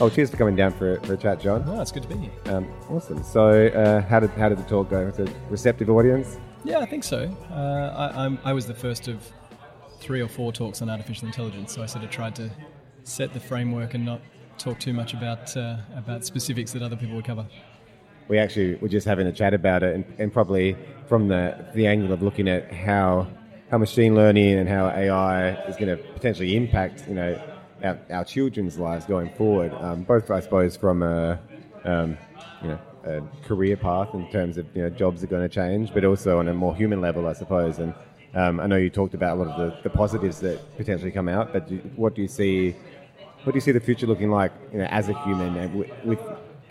Oh, cheers for coming down for, for a chat, John. Oh, it's good to be here. Um, awesome. So, uh, how did how did the talk go? Was it a receptive audience? Yeah, I think so. Uh, I, I'm, I was the first of three or four talks on artificial intelligence, so I sort of tried to set the framework and not talk too much about uh, about specifics that other people would cover. We actually were just having a chat about it, and, and probably from the the angle of looking at how how machine learning and how AI is going to potentially impact, you know, our, our children's lives going forward. Um, both, I suppose, from a um, you know a career path in terms of you know jobs are going to change, but also on a more human level, I suppose. And um, I know you talked about a lot of the, the positives that potentially come out, but do, what do you see? What do you see the future looking like, you know, as a human and with, with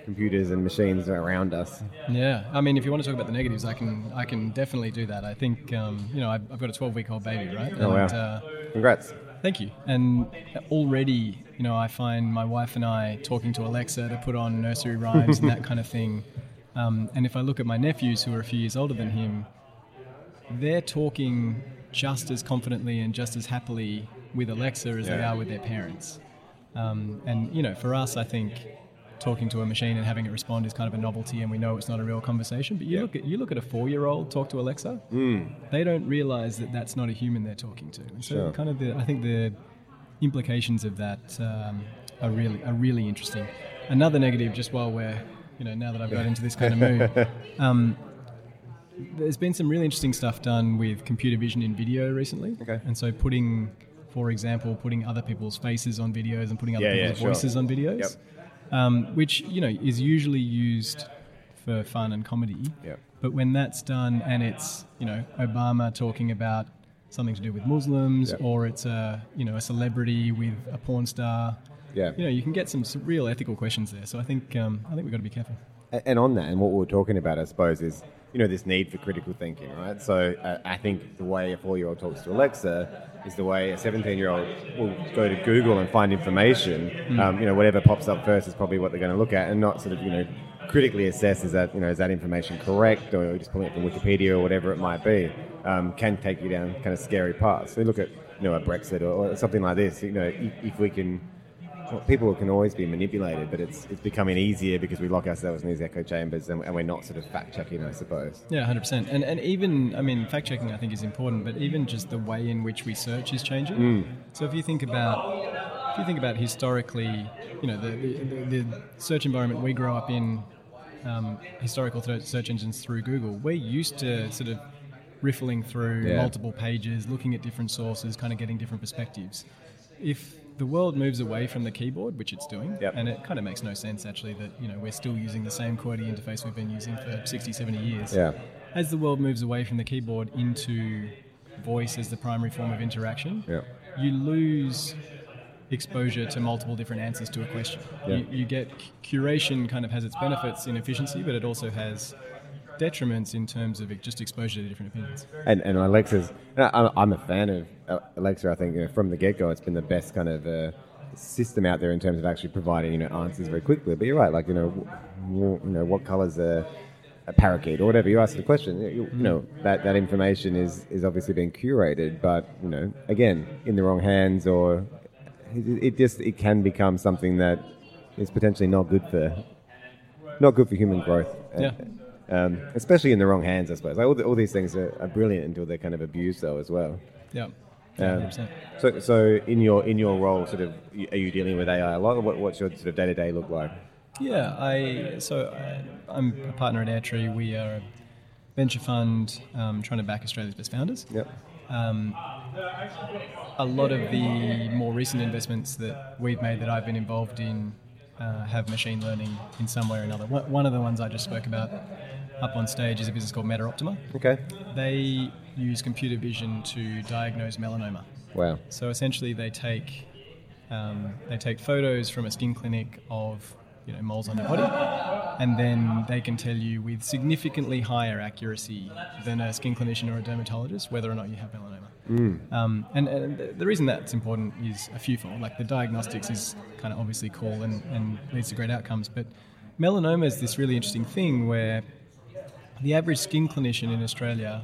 computers and machines around us? Yeah, I mean, if you want to talk about the negatives, I can I can definitely do that. I think um, you know I've, I've got a 12 week old baby, right? Oh wow! Uh, Congrats. Thank you. And already, you know, I find my wife and I talking to Alexa to put on nursery rhymes and that kind of thing. Um, and if I look at my nephews, who are a few years older than him, they're talking just as confidently and just as happily with Alexa as they are with their parents. Um, and you know, for us, I think talking to a machine and having it respond is kind of a novelty, and we know it's not a real conversation. But you look at you look at a four-year-old talk to Alexa, they don't realize that that's not a human they're talking to. And so, Sure. kind of the I think the implications of that um, are really are really interesting. Another negative, just while we're you know now that I've got into this kind of mood. Um, there's been some really interesting stuff done with computer vision in video recently. Okay. And so putting, for example, putting other people's faces on videos and putting other Yeah, yeah, people's sure. voices on videos, Yep. Um, which you know is usually used for fun and comedy. Yep. But when that's done and it's you know Obama talking about something to do with Muslims, Yep. or it's a you know a celebrity with a porn star, Yeah. you know you can get some, some real ethical questions there. So I think um, I think we've got to be careful. And on that, and what we were talking about, I suppose, is you know this need for critical thinking, right? So uh, I think the way a four-year-old talks to Alexa is the way a seventeen-year-old will go to Google and find information. Um, you know, whatever pops up first is probably what they're going to look at, and not sort of you know critically assess is that you know is that information correct, or just pulling it from Wikipedia or whatever it might be. Um, can take you down kind of scary paths. So you look at you know a Brexit or, or something like this. You know, if, if we can people can always be manipulated, but it's it's becoming easier because we lock ourselves in these echo chambers and, and we're not sort of fact checking, I suppose. Yeah, hundred percent. And and even I mean, fact checking I think is important, but even just the way in which we search is changing. So if you think about if you think about historically, you know, the the, the search environment we grow up in, um, historical search engines through Google, we're used to sort of riffling through Yeah. multiple pages, looking at different sources, kind of getting different perspectives. If the world moves away from the keyboard, which it's doing, Yep. and it kind of makes no sense actually that you know we're still using the same QWERTY interface we've been using for 60, 70 years Yeah. as the world moves away from the keyboard into voice as the primary form of interaction, Yeah. you lose exposure to multiple different answers to a question. Yeah. You, you get curation kind of has its benefits in efficiency, but it also has detriments in terms of just exposure to different opinions. And and Alexa's, I'm a fan of Alexa. I think you know, from the get go, it's been the best kind of uh, system out there in terms of actually providing you know answers very quickly. But you're right, like you know, you know what colours a, a parakeet or whatever. You ask the question, you, you know that that information is is obviously being curated, but you know again in the wrong hands or it, it just it can become something that is potentially not good for not good for human growth. Yeah. Um, especially in the wrong hands, I suppose. Like, all, the, all these things are, are brilliant until they're kind of abused, though, as well. Yeah. Um, so, so in your in your role, sort of, are you dealing with AI a lot? What, what's your sort of day to day look like? Yeah, I so I, I'm a partner at Airtree. We are a venture fund um, trying to back Australia's best founders. Yep. Um, a lot of the more recent investments that we've made that I've been involved in uh, have machine learning in some way or another. One one of the ones I just spoke about up on stage is a business called MetaOptima. Okay. They use computer vision to diagnose melanoma. Wow. So essentially, they take um, they take photos from a skin clinic of you know moles on your body, and then they can tell you with significantly higher accuracy than a skin clinician or a dermatologist whether or not you have melanoma. Um, and, and the- the reason that's important is a fewfold. Like the diagnostics is kind of obviously cool and, and leads to great outcomes, but melanoma is this really interesting thing where the average skin clinician in Australia,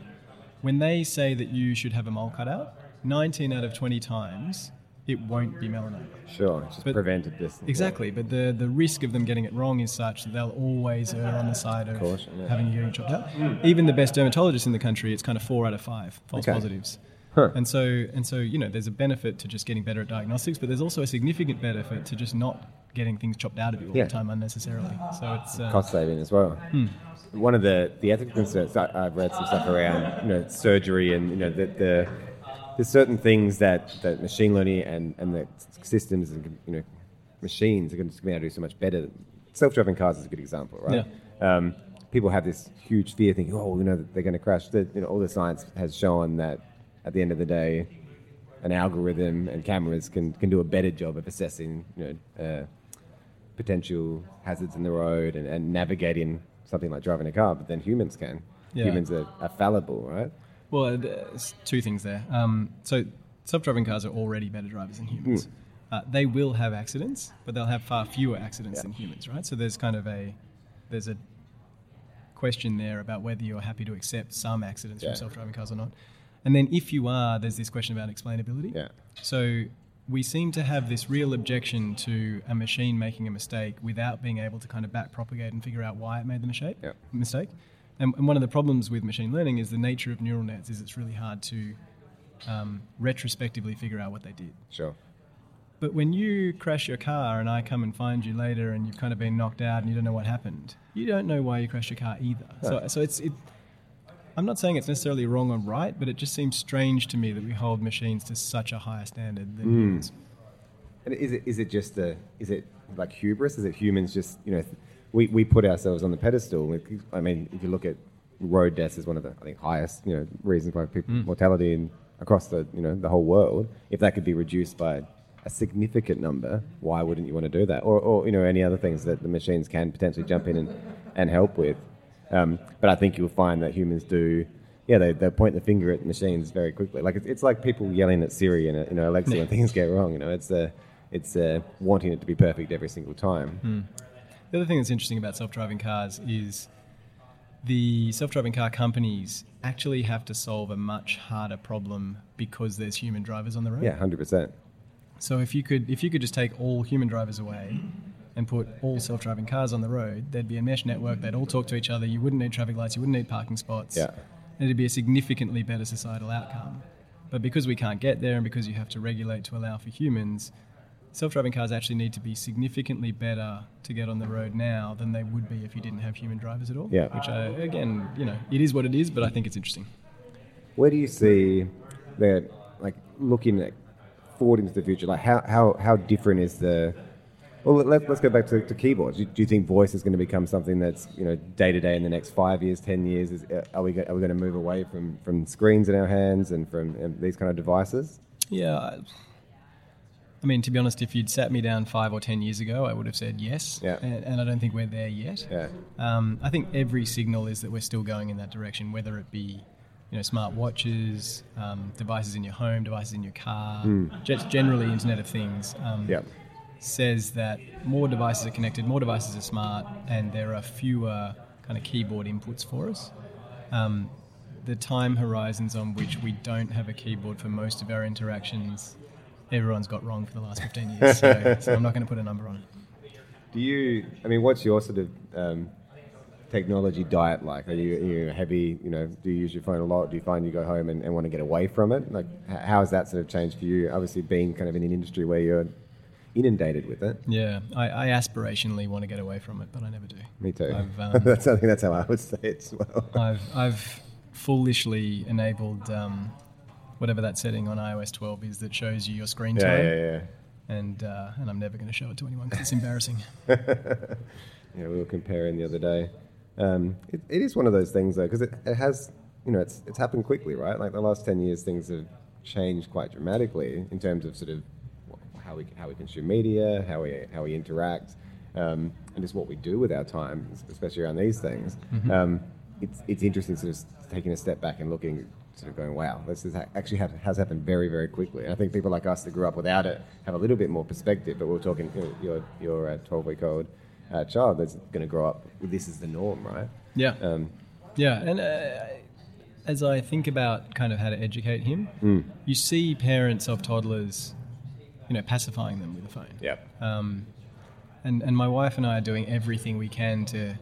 when they say that you should have a mole cut out, 19 out of 20 times it won't be melanoma. Sure, it's just But- prevented this. Exactly, but the, the risk of them getting it wrong is such that they'll always err on the side of Caution, yeah. having your hearing chopped out. Even the best dermatologists in the country, it's kind of four out of five false Okay. positives. Huh. And so, and so, you know, there's a benefit to just getting better at diagnostics, but there's also a significant benefit to just not getting things chopped out of you all Yeah. the time unnecessarily. So it's uh, cost saving as well. One of the, the ethical concerns I, I've read some stuff around you know surgery and you know the, the there's certain things that, that machine learning and, and the systems and you know machines are going to be able to do so much better. Self driving cars is a good example, right? Um, people have this huge fear, thinking, oh, you know, they're going to crash. The, you know, all the science has shown that at the end of the day, an algorithm and cameras can, can do a better job of assessing, you know, uh, potential hazards in the road and, and navigating something like driving a car, but then humans can. Yeah. Humans are, are fallible, right? Well, there's two things there. Um, so, self-driving cars are already better drivers than humans. Uh, they will have accidents, but they'll have far fewer accidents Yeah. than humans, right? So there's kind of a there's a question there about whether you're happy to accept some accidents Yeah. from self-driving cars or not. And then if you are, there's this question about explainability. Yeah. So we seem to have this real objection to a machine making a mistake without being able to kind of back propagate and figure out why it made the mistake. Yeah. Mistake. And, and one of the problems with machine learning is the nature of neural nets is it's really hard to um, retrospectively figure out what they did. Sure. But when you crash your car and I come and find you later and you've kind of been knocked out and you don't know what happened, you don't know why you crashed your car either. So, so it's it. I'm not saying it's necessarily wrong or right, but it just seems strange to me that we hold machines to such a higher standard than humans. And is it is it just a is it like hubris? Is it humans just you know we, we put ourselves on the pedestal? I mean, if you look at road deaths as one of the I think highest you know reasons why people mortality in, across the you know the whole world. If that could be reduced by a significant number, why wouldn't you want to do that? Or, or you know any other things that the machines can potentially jump in and, and help with. Um, but I think you'll find that humans do. Yeah, they, they point the finger at machines very quickly. Like it's, it's like people yelling at Siri and you know Alexa when things get wrong. You know, it's uh, it's uh, wanting it to be perfect every single time. The other thing that's interesting about self-driving cars is the self-driving car companies actually have to solve a much harder problem because there's human drivers on the road. Yeah, hundred percent. So if you could if you could just take all human drivers away and put all self-driving cars on the road, there'd be a mesh network. They'd all talk to each other. You wouldn't need traffic lights. You wouldn't need parking spots. Yeah. And it'd be a significantly better societal outcome. But because we can't get there, and because you have to regulate to allow for humans, self-driving cars actually need to be significantly better to get on the road now than they would be if you didn't have human drivers at all. Yeah. Which, uh, again, you know, it is what it is. But I think it's interesting. Where do you see that, like, looking at forward into the future? Like, how, how, how different is the. Well, let, let's go back to, to keyboards. Do, do you think voice is going to become something that's you know day to day in the next five years, ten years? Is, uh, are we are we going to move away from, from screens in our hands and from um, these kind of devices? Yeah. I- I mean, to be honest, if you'd sat me down five or ten years ago, I would have said yes. Yeah. And, and I don't think we're there yet. Yeah. Um, I think every signal is that we're still going in that direction, whether it be, you know, smart watches, um, devices in your home, devices in your car, just generally Internet of Things. Um, Yeah. Says that more devices are connected, more devices are smart, and there are fewer kind of keyboard inputs for us. Um, the time horizons on which we don't have a keyboard for most of our interactions, everyone's got wrong for the last 15 years. So, so I'm not going to put a number on it. Do you? I mean, what's your sort of um, technology diet like? Are you, are you heavy? You know, do you use your phone a lot? Do you find you go home and, and want to get away from it? Like, how has that sort of changed for you? Obviously, being kind of in an industry where you're inundated with it. Yeah, I, I aspirationally want to get away from it, but I never do. Me too. I've, um, that's I think that's how I would say it as well. I've, I've foolishly enabled um, whatever that setting on iOS 12 is that shows you your screen yeah, time, yeah, yeah. and uh, and I'm never going to show it to anyone because it's embarrassing. Yeah, we were comparing the other day. Um, it, it is one of those things though, because it, it has, you know, it's it's happened quickly, right? Like the last ten years, things have changed quite dramatically in terms of sort of how we how we consume media, how we how we interact, um, and just what we do with our time, especially around these things. Um, it's it's interesting, sort of taking a step back and looking, sort of going, wow, this is ha- actually ha- has happened very very quickly. And I think people like us that grew up without it have a little bit more perspective. But we're talking you know, your your twelve week old uh, child that's going to grow up this is the norm, right? Yeah, Um, yeah, and uh, as I think about kind of how to educate him, Mm. you see parents of toddlers you know, pacifying them with a phone. Yep. Um, and, and my wife and I are doing everything we can to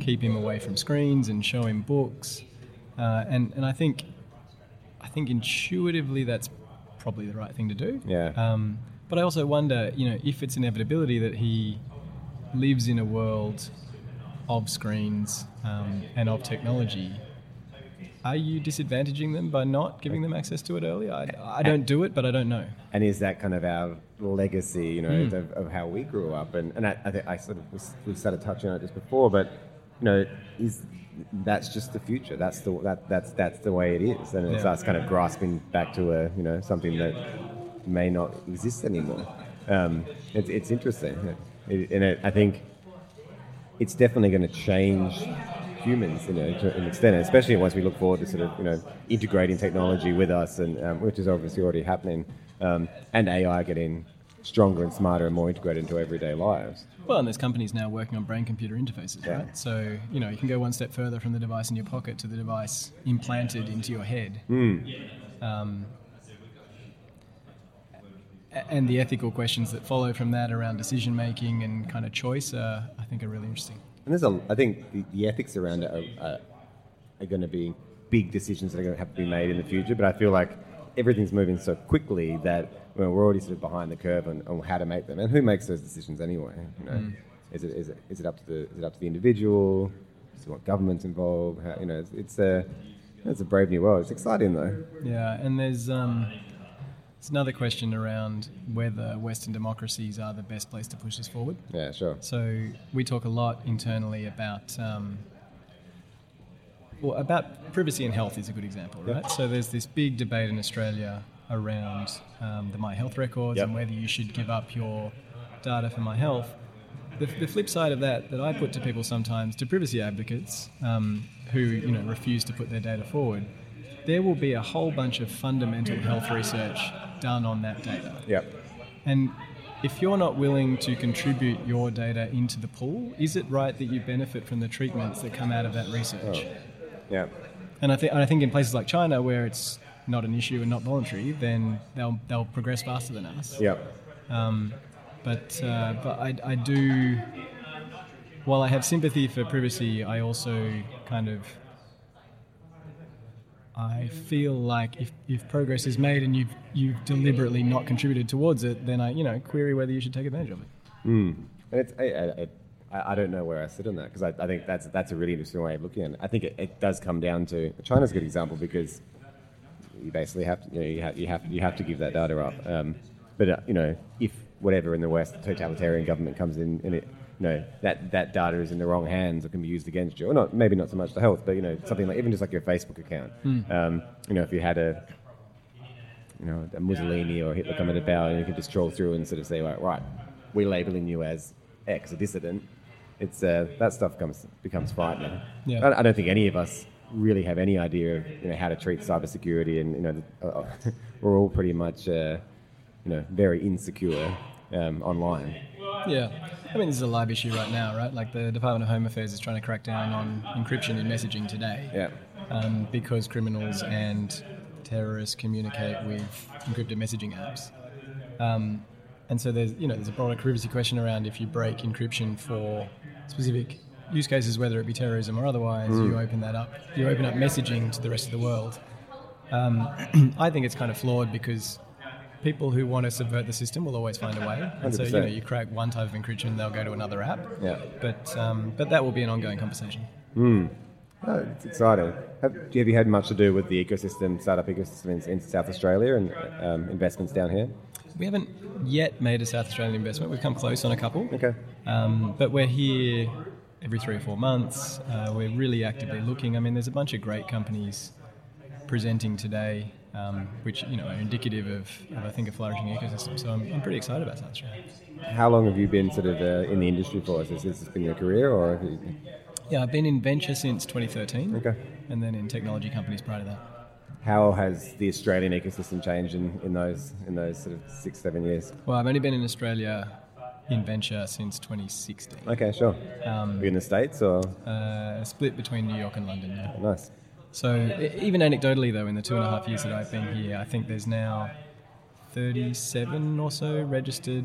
keep him away from screens and show him books. Uh, and, and I think I think intuitively that's probably the right thing to do. Yeah. Um, but I also wonder, you know, if it's inevitability that he lives in a world of screens um, and of technology, are you disadvantaging them by not giving them access to it early? I, I don't do it, but I don't know. And is that kind of our legacy, you know, of, of how we grew up? And, and I, I think I sort of was, we started touching on it just before, but you know, is that's just the future. That's the that that's that's the way it is, and it's Yeah. us kind of grasping back to a you know something that may not exist anymore. Um, it's it's interesting, it, and it, I think it's definitely going to change humans, you know, to an extent, especially once we look forward to sort of, you know, integrating technology with us, and um, which is obviously already happening, um, and AI getting stronger and smarter and more integrated into everyday lives. Well, and there's companies now working on brain-computer interfaces, Yeah. right? So you know you can go one step further from the device in your pocket to the device implanted into your head. Hmm. Um, and the ethical questions that follow from that around decision making and kind of choice, uh, I think, are really interesting. And there's a, I think the, the ethics around it are, are, are going to be big decisions that are going to have to be made in the future. But I feel like everything's moving so quickly that well, we're already sort of behind the curve on, on how to make them. And who makes those decisions anyway? You know, is it is it is it up to the is it up to the individual? Is it what government's involved? How, you know, it's, it's a it's a brave new world. It's exciting though. Yeah, and there's um, there's another question around whether Western democracies are the best place to push this forward. Yeah, sure. So we talk a lot internally about um, well, about privacy and health is a good example, right? So there's this big debate in Australia around um, the My Health records Yep. and whether you should give up your data for My Health. The, the flip side of that that I put to people sometimes, to privacy advocates um, who you know refuse to put their data forward, there will be a whole bunch of fundamental health research done on that data. Yep. And if you're not willing to contribute your data into the pool, is it right that you benefit from the treatments that come out of that research? Yeah. And I think I think in places like China where it's not an issue and not voluntary, then they'll they'll progress faster than us. Yep. Um, but uh, but I, I do. While I have sympathy for privacy, I also kind of I feel like if, if progress is made and you've you've deliberately not contributed towards it, then I you know query whether you should take advantage of it. And it's, I, I, I, I don't know where I sit on that because I, I think that's that's a really interesting way of looking at it. I think it, it does come down to China's a good example because you basically have to you know you have you have, you have to give that data up. Um, but uh, you know if whatever in the West the totalitarian government comes in and it you know that that data is in the wrong hands or can be used against you or not maybe not so much the health but you know something like even just like your Facebook account. Um, you know if you had a you know, a Mussolini or Hitler coming to power, and you can just troll through and sort of say, right, right, we're labeling you as X, a dissident. It's uh, that stuff comes becomes frightening. Yeah. I, I don't think any of us really have any idea of you know how to treat cybersecurity, and you know, the, uh, we're all pretty much uh, you know very insecure um, online. Yeah, I mean this is a live issue right now, right? Like the Department of Home Affairs is trying to crack down on encryption in messaging today. Yeah, um, because criminals and terrorists communicate with encrypted messaging apps. Um, and so there's you know there's a broader privacy question around if you break encryption for specific use cases, whether it be terrorism or otherwise, you open that up. You open up messaging to the rest of the world. Um, I think it's kind of flawed because people who want to subvert the system will always find a way. And so you know you crack one type of encryption, they'll go to another app. yeah. But um, but that will be an ongoing conversation. Oh, it's exciting. Have, have you had much to do with the ecosystem, startup ecosystem in, in South Australia and um, investments down here? We haven't yet made a South Australian investment. We've come close on a couple. Okay. Um, but we're here every three or four months. Uh, we're really actively looking. I mean, there's a bunch of great companies presenting today, um, which you know are indicative of, of I think a flourishing ecosystem. So I'm, I'm pretty excited about South Australia. How long have you been sort of uh, in the industry for? Has this, been your career, or you, Yeah, I've been in venture since 2013, okay? and then in technology companies prior to that. How has the Australian ecosystem changed in, in those in those sort of six seven years? Well, I've only been in Australia in venture since 2016. Okay, sure. Um, you in the states or uh, split between New York and London. Yeah. nice? So even anecdotally, though, in the two and a half years that I've been here, I think there's now 37 or so registered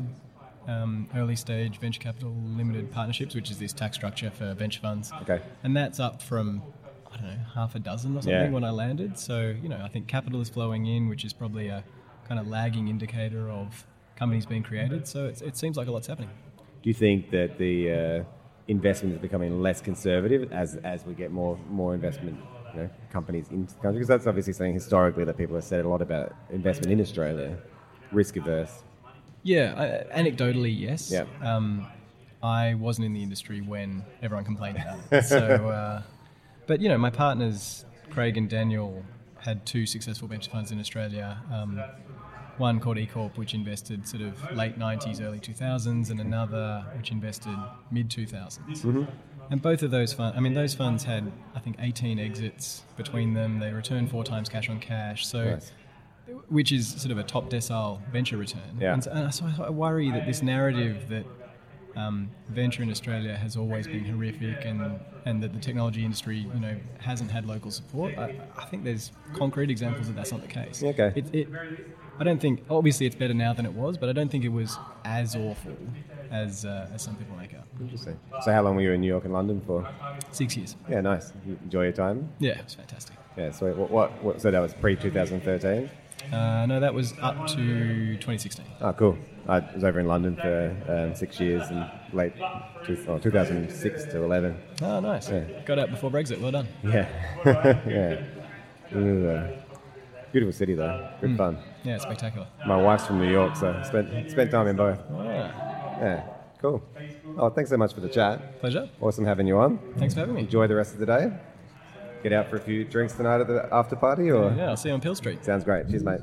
um, early stage venture capital limited partnerships, which is this tax structure for venture funds. Okay. And that's up from, I don't know, half a dozen or something Yeah. when I landed. So, you know, I think capital is flowing in, which is probably a kind of lagging indicator of companies being created. So it's, it seems like a lot's happening. Do you think that the uh, investment is becoming less conservative as, as we get more more investment you know, companies into the country? Because that's obviously something historically that people have said a lot about investment in Australia, risk averse. Yeah, anecdotally, yes. Yeah. Um, I wasn't in the industry when everyone complained about it. So, uh, but you know, my partners Craig and Daniel had two successful venture funds in Australia. Um, one called eCorp, which invested sort of late '90s, early 2000s, and another which invested mid 2000s. And both of those funds, I mean, those funds had I think 18 exits between them. They returned four times cash on cash. So Nice. which is sort of a top decile venture return. Yeah. And so, and so I worry that this narrative that um, venture in Australia has always been horrific and, and that the technology industry, you know, hasn't had local support. I, I think there's concrete examples that that's not the case. Okay. It, it, I don't think, obviously it's better now than it was, but I don't think it was as awful as, uh, as some people make out. Interesting. So how long were you in New York and London for? Six years. Yeah, nice. You enjoy your time? Yeah, it was fantastic. Yeah, so what, what, what so that was pre 2013? Uh, no, that was up to 2016. Oh, cool. I was over in London for um, six years in late two, oh, 2006 to 11. Oh, nice. Yeah. Got out before Brexit. Well done. Yeah. yeah. Uh, beautiful city though. Good fun. Yeah, spectacular. My wife's from New York, so spent spent time in both. Ah, Yeah. Cool. Oh, thanks so much for the chat. pleasure. Awesome having you on. Thanks for having me. Enjoy the rest of the day. Get out for a few drinks tonight at the after party, or Yeah, I'll see you on Peel Street. sounds great. Cheers, mate.